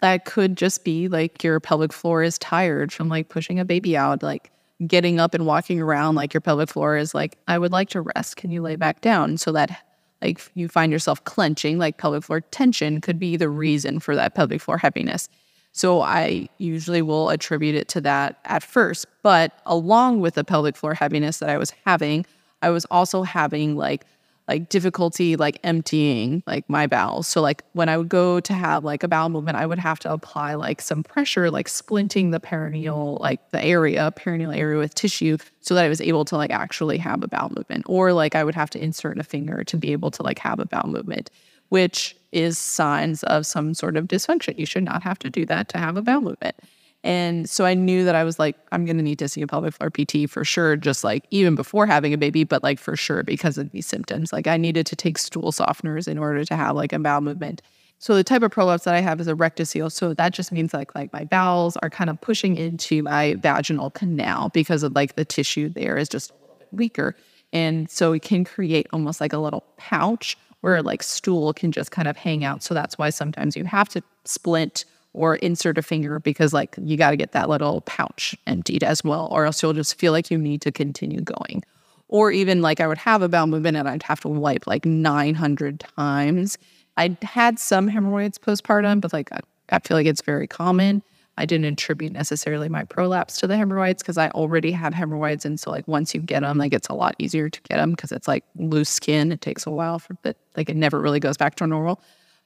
B: that could just be like your pelvic floor is tired from like pushing a baby out. Like getting up and walking around, like your pelvic floor is like, I would like to rest. Can you lay back down? So that like you find yourself clenching, like pelvic floor tension could be the reason for that pelvic floor heaviness. So I usually will attribute it to that at first. But along with the pelvic floor heaviness that I was having, I was also having like like difficulty like emptying like my bowels. So like when I would go to have like a bowel movement, I would have to apply like some pressure, like splinting the perineal, like the area, perineal area with tissue so that I was able to like actually have a bowel movement. Or like I would have to insert a finger to be able to like have a bowel movement, which is signs of some sort of dysfunction. You should not have to do that to have a bowel movement. And so I knew that I was like, I'm going to need to see a pelvic floor PT for sure, just like even before having a baby, but like for sure because of these symptoms. Like I needed to take stool softeners in order to have like a bowel movement. So the type of prolapse that I have is a rectocele. So that just means like like my bowels are kind of pushing into my vaginal canal because of like the tissue there is just a little bit weaker. And so it can create almost like a little pouch where like stool can just kind of hang out. So that's why sometimes you have to splint or insert a finger because like you got to get that little pouch emptied as well or else you'll just feel like you need to continue going. Or even like i would have a bowel movement and i'd have to wipe like 900 times. I had some hemorrhoids postpartum but like I, I feel like it's very common. I didn't attribute necessarily my prolapse to the hemorrhoids because i already had hemorrhoids and so like once you get them like it's a lot easier to get them because it's like loose skin. It takes a while for but like it never really goes back to normal.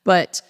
B: But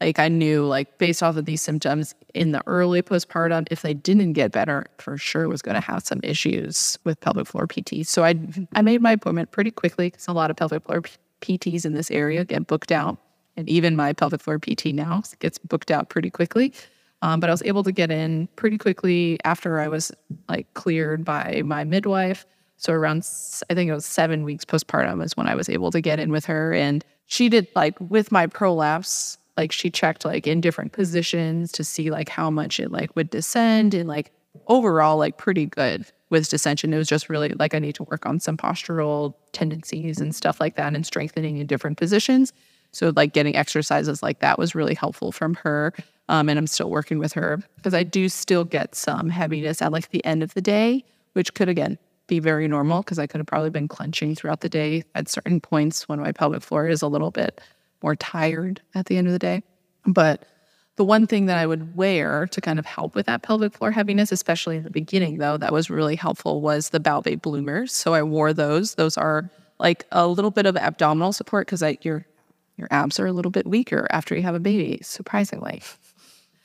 B: like I knew, like based off of these symptoms in the early postpartum, if they didn't get better, for sure was going to have some issues with pelvic floor PT. So I I made my appointment pretty quickly because a lot of pelvic floor PTs in this area get booked out, and even my pelvic floor PT now gets booked out pretty quickly. Um, but I was able to get in pretty quickly after I was like cleared by my midwife. So around I think it was seven weeks postpartum is when I was able to get in with her, and she did like with my prolapse like she checked like in different positions to see like how much it like would descend and like overall like pretty good with descension. It was just really like I need to work on some postural tendencies and stuff like that and strengthening in different positions. So like getting exercises like that was really helpful from her. Um, and I'm still working with her because I do still get some heaviness at like the end of the day, which could again be very normal because I could have probably been clenching throughout the day at certain points when my pelvic floor is a little bit more tired at the end of the day. But the one thing that I would wear to kind of help with that pelvic floor heaviness, especially in the beginning, though, that was really helpful was the Bowbe bloomers. So I wore those. Those are like a little bit of abdominal support because your your abs are a little bit weaker after you have a baby, surprisingly.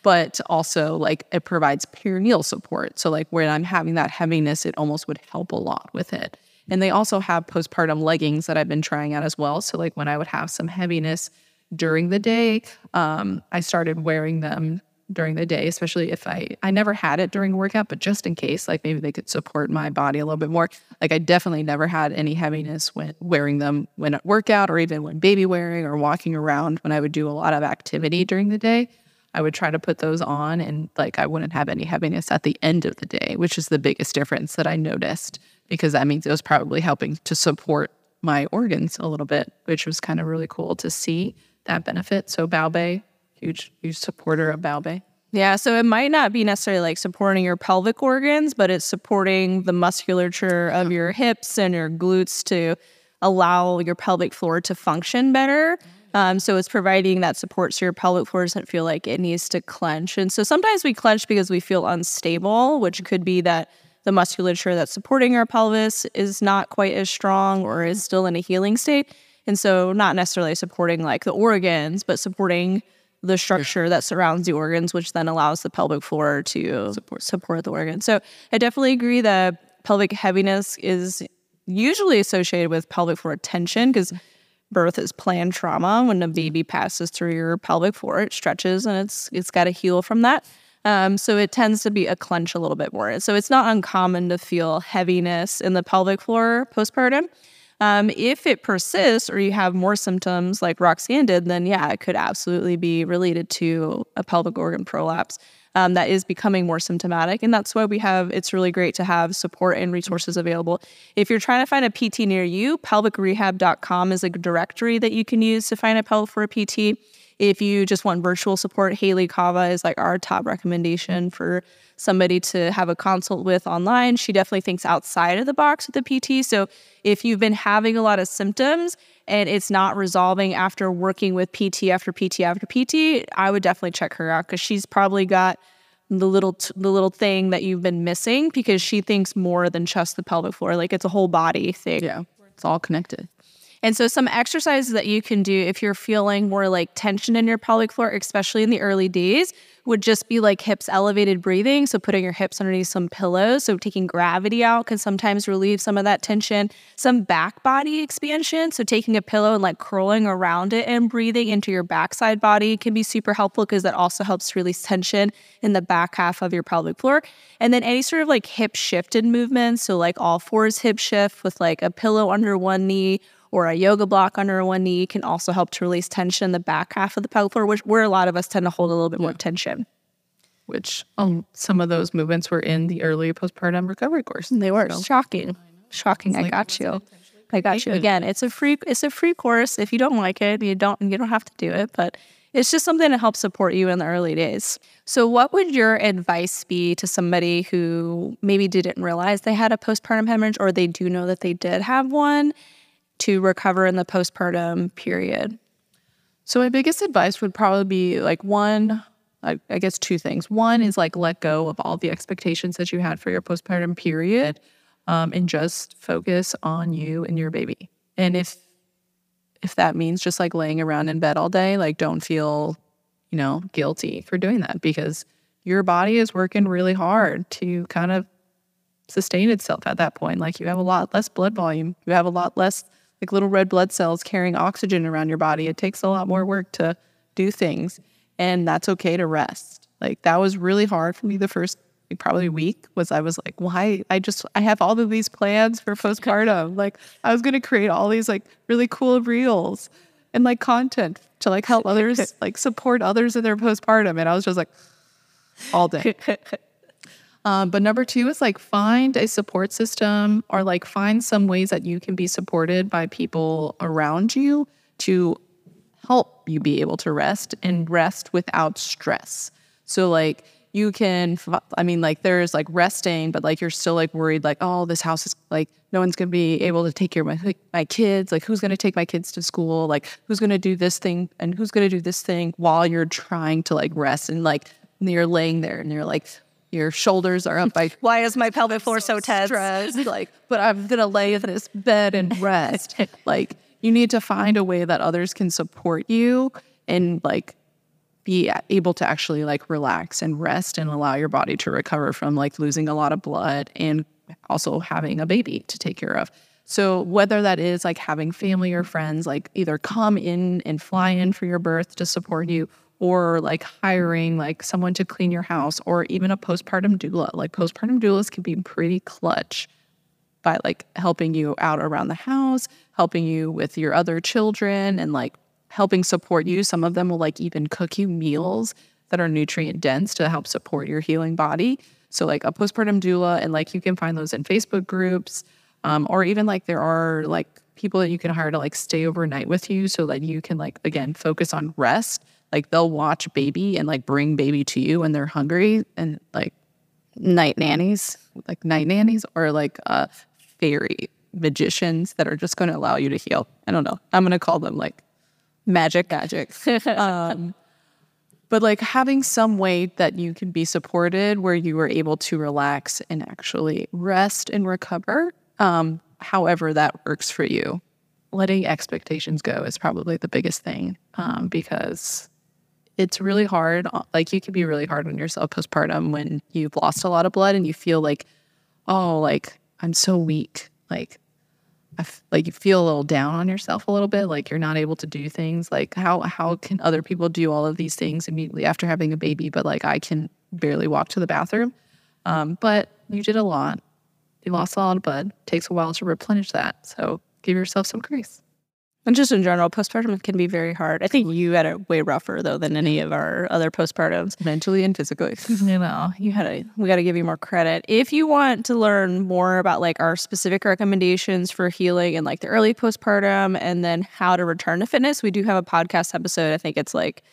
B: But also, like it provides perineal support. So, like when I'm having that heaviness, it almost would help a lot with it. And they also have postpartum leggings that I've been trying out as well. So, like when I would have some heaviness during the day, um, I started wearing them during the day, especially if I I never had it during workout, but just in case, like maybe they could support my body a little bit more. Like I definitely never had any heaviness when wearing them when at workout or even when baby wearing or walking around when I would do a lot of activity during the day. I would try to put those on and like I wouldn't have any heaviness at the end of the day, which is the biggest difference that I noticed because that means it was probably helping to support my organs a little bit, which was kind of really cool to see that benefit. So Bowbe, huge, huge supporter of Bowbe.
A: Yeah, so it might not be necessarily like supporting your pelvic organs, but it's supporting the musculature of your hips and your glutes to allow your pelvic floor to function better. Um, so it's providing that support so your pelvic floor doesn't feel like it needs to clench. And so sometimes we clench because we feel unstable, which could be that the musculature that's supporting our pelvis is not quite as strong or is still in a healing state. And so, not necessarily supporting like the organs, but supporting the structure that surrounds the organs, which then allows the pelvic floor to support, support the organs. So, I definitely agree that pelvic heaviness is usually associated with pelvic floor tension because mm-hmm. birth is planned trauma. When a baby passes through your pelvic floor, it stretches and it's it's got to heal from that. Um, so it tends to be a clench a little bit more. So it's not uncommon to feel heaviness in the pelvic floor postpartum. Um, if it persists or you have more symptoms like Roxanne did, then yeah, it could absolutely be related to a pelvic organ prolapse. Um, that is becoming more symptomatic. And that's why we have, it's really great to have support and resources available. If you're trying to find a PT near you, pelvicrehab.com is a directory that you can use to find a pelvic for a PT. If you just want virtual support, Haley Kava is like our top recommendation mm-hmm. for somebody to have a consult with online. She definitely thinks outside of the box with the PT. So if you've been having a lot of symptoms and it's not resolving after working with PT after PT after PT, I would definitely check her out because she's probably got the little t- the little thing that you've been missing because she thinks more than just the pelvic floor like it's a whole body thing
B: Yeah. It's all connected.
A: And so some exercises that you can do if you're feeling more like tension in your pelvic floor especially in the early days would just be like hips elevated breathing. So putting your hips underneath some pillows. So taking gravity out can sometimes relieve some of that tension. Some back body expansion. So taking a pillow and like curling around it and breathing into your backside body can be super helpful because that also helps release tension in the back half of your pelvic floor. And then any sort of like hip shifted movements. So like all fours hip shift with like a pillow under one knee or a yoga block under one knee can also help to release tension in the back half of the pelvic floor, which where a lot of us tend to hold a little bit more tension.
B: Which um, some of those movements were in the early postpartum recovery course.
A: They were shocking, shocking. I got you. I got you. Again, it's a free it's a free course. If you don't like it, you don't you don't have to do it, but it's just something to help support you in the early days. So, what would your advice be to somebody who maybe didn't realize they had a postpartum hemorrhage, or they do know that they did have one, to recover in the postpartum period?
B: So my biggest advice would probably be like one, I, I guess two things. One is like let go of all the expectations that you had for your postpartum period, um, and just focus on you and your baby. And if if that means just like laying around in bed all day, like don't feel, you know, guilty for doing that because your body is working really hard to kind of sustain itself at that point. Like you have a lot less blood volume, you have a lot less like little red blood cells carrying oxygen around your body. It takes a lot more work to do things, and that's okay to rest. Like that was really hard for me the first like, probably week was I was like, why? I just I have all of these plans for postpartum. like I was gonna create all these like really cool reels and like content to like help others like support others in their postpartum, and I was just like all day. Um, but number two is like find a support system or like find some ways that you can be supported by people around you to help you be able to rest and rest without stress. So like you can I mean like there's like resting but like you're still like worried like oh this house is like no one's to be able to take care of my my kids like who's to take my kids to school like who's to do this thing and who's to do this thing while you're trying to like rest and like and you're laying there and you're like your shoulders are up by
A: Why is my pelvic floor so tense?
B: stressed. Like, but I'm gonna lay in this bed and rest. like, you need to find a way that others can support you and like be able to actually like relax and rest and allow your body to recover from like losing a lot of blood and also having a baby to take care of. So whether that is like having family or friends like either come in and fly in for your birth to support you or like hiring like someone to clean your house or even a postpartum doula. Like postpartum doulas can be pretty clutch by like helping you out around the house, helping you with your other children and like helping support you. Some of them will like even cook you meals that are nutrient dense to help support your healing body. So like a postpartum doula and like you can find those in Facebook groups um, or even like there are like people that you can hire to like stay overnight with you so that you can like again focus on rest. Like they'll watch baby and like bring baby to you when they're hungry and like night nannies, like night nannies, or like uh, fairy magicians that are just going to allow you to heal. I don't know. I'm going to call them like magic magic. um, but like having some way that you can be supported where you are able to relax and actually rest and recover, um, however that works for you. Letting expectations go is probably the biggest thing um, because it's really hard. Like you can be really hard on yourself postpartum when you've lost a lot of blood and you feel like, oh, like I'm so weak. Like I f- like you feel a little down on yourself a little bit. Like you're not able to do things. Like how how can other people do all of these things immediately after having a baby, but like I can barely walk to the bathroom. Um, but you did a lot. You lost a lot of blood. takes a while to replenish that. So give yourself some grace.
A: And just in general, postpartum can be very hard. I think you had it way rougher though than any of our other postpartums.
B: Mentally and physically.
A: You know, you had a we got to give you more credit. If you want to learn more about like our specific recommendations for healing and like the early postpartum and then how to return to fitness, we do have a podcast episode. I think it's like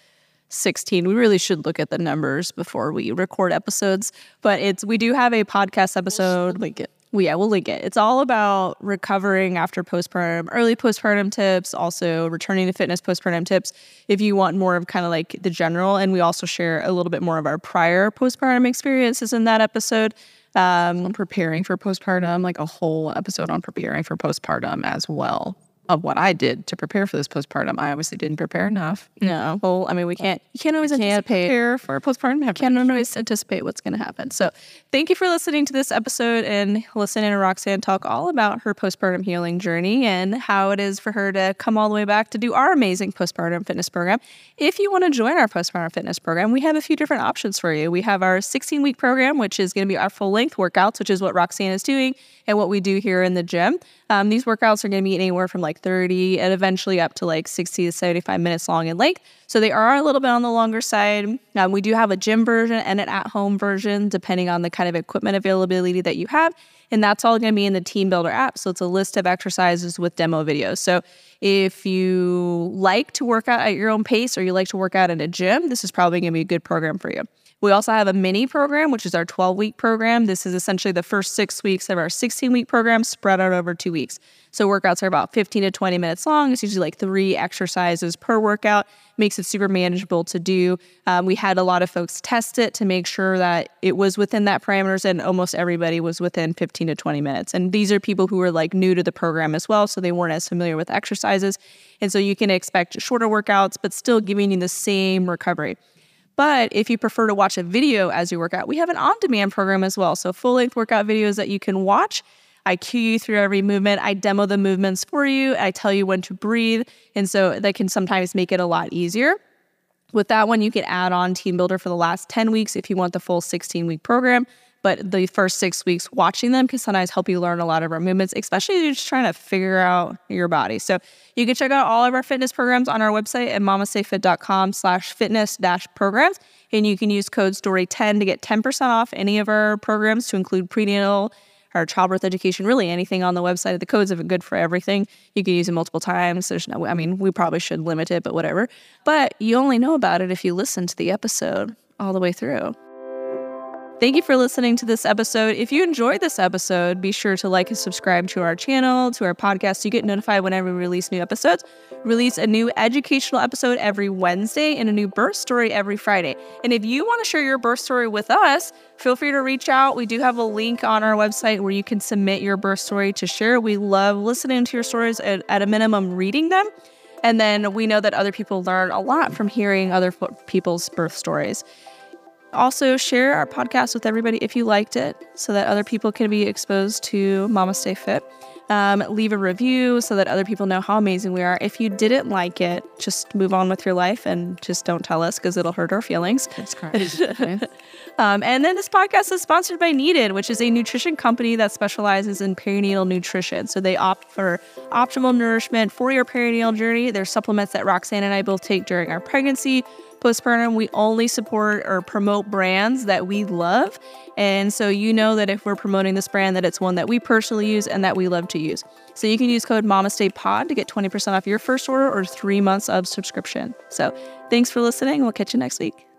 A: 16. We really should look at the numbers before we record episodes, but it's we do have a podcast episode.
B: Link it.
A: Well, yeah, we'll link it. It's all about recovering after postpartum, early postpartum tips, also returning to fitness postpartum tips. If you want more of kind of like the general, and we also share a little bit more of our prior postpartum experiences in that episode.
B: Um, preparing for postpartum, like a whole episode on preparing for postpartum as well of what I did to prepare for this postpartum. I obviously didn't prepare enough.
A: No, well, I mean, we can't. You can't always
B: Can't
A: anticipate.
B: prepare for postpartum. hemorrhage.
A: Can't always anticipate what's going to happen. So, thank you for listening to this episode and listening to Roxanne talk all about her postpartum healing journey and how it is for her to come all the way back to do our amazing postpartum fitness program. If you want to join our postpartum fitness program, we have a few different options for you. We have our 16 week program, which is going to be our full length workouts, which is what Roxanne is doing and what we do here in the gym. Um, these workouts are going to be anywhere from like 30 and eventually up to like 60 to 75 minutes long in length. So they are a little bit on the longer side. Um, we do have a gym version and an at home version, depending on the kind of equipment availability that you have. And that's all going to be in the TeamBuildr app. So it's a list of exercises with demo videos. So if you like to work out at your own pace or you like to work out in a gym, this is probably going to be a good program for you. We also have a mini program, which is our 12 week program. This is essentially the first six weeks of our 16 week program spread out over two weeks. So workouts are about 15 to 20 minutes long. It's usually like three exercises per workout. Makes it super manageable to do. Um, we had a lot of folks test it to make sure that it was within that parameters, and almost everybody was within 15 to 20 minutes. And these are people who were like new to the program as well, so they weren't as familiar with exercises. And so you can expect shorter workouts, but still giving you the same recovery. But if you prefer to watch a video as you work out, we have an on demand program as well. So, full length workout videos that you can watch. I cue you through every movement. I demo the movements for you. I tell you when to breathe. And so that can sometimes make it a lot easier. With that one, you can add on TeamBuildr for the last 10 weeks if you want the full 16 week program. But the first six weeks watching them can sometimes help you learn a lot of our movements, especially if you're just trying to figure out your body. So you can check out all of our fitness programs on our website at mamastefit.com slash fitness dash programs. And you can use code STORY10 to get 10% off any of our programs to include prenatal, our childbirth education, really anything on the website. The codes are good for everything. You can use it multiple times. There's no, I mean, we probably should limit it, but whatever. But you only know about it if you listen to the episode all the way through. Thank you for listening to this episode. If you enjoyed this episode, be sure to like and subscribe to our channel, to our podcast. So you get notified whenever we release new episodes. Release a new educational episode every Wednesday and a new birth story every Friday. And if you want to share your birth story with us, feel free to reach out. We do have a link on our website where you can submit your birth story to share. We love listening to your stories, at, at a minimum, reading them. And then we know that other people learn a lot from hearing other people's birth stories. Also, share our podcast with everybody if you liked it so that other people can be exposed to MamasteFit. Um, leave a review so that other people know how amazing we are. If you didn't like it, just move on with your life and just don't tell us because it'll hurt our feelings.
B: That's correct.
A: Um, and then this podcast is sponsored by Needed, which is a nutrition company that specializes in perinatal nutrition. So they opt for optimal nourishment for your perinatal journey. There's supplements that Roxanne and I both take during our pregnancy. Postpartum, we only support or promote brands that we love. And so you know that if we're promoting this brand, that it's one that we personally use and that we love to use. So you can use code MAMASTEPOD to get 20% off your first order or three months of subscription. So thanks for listening. We'll catch you next week.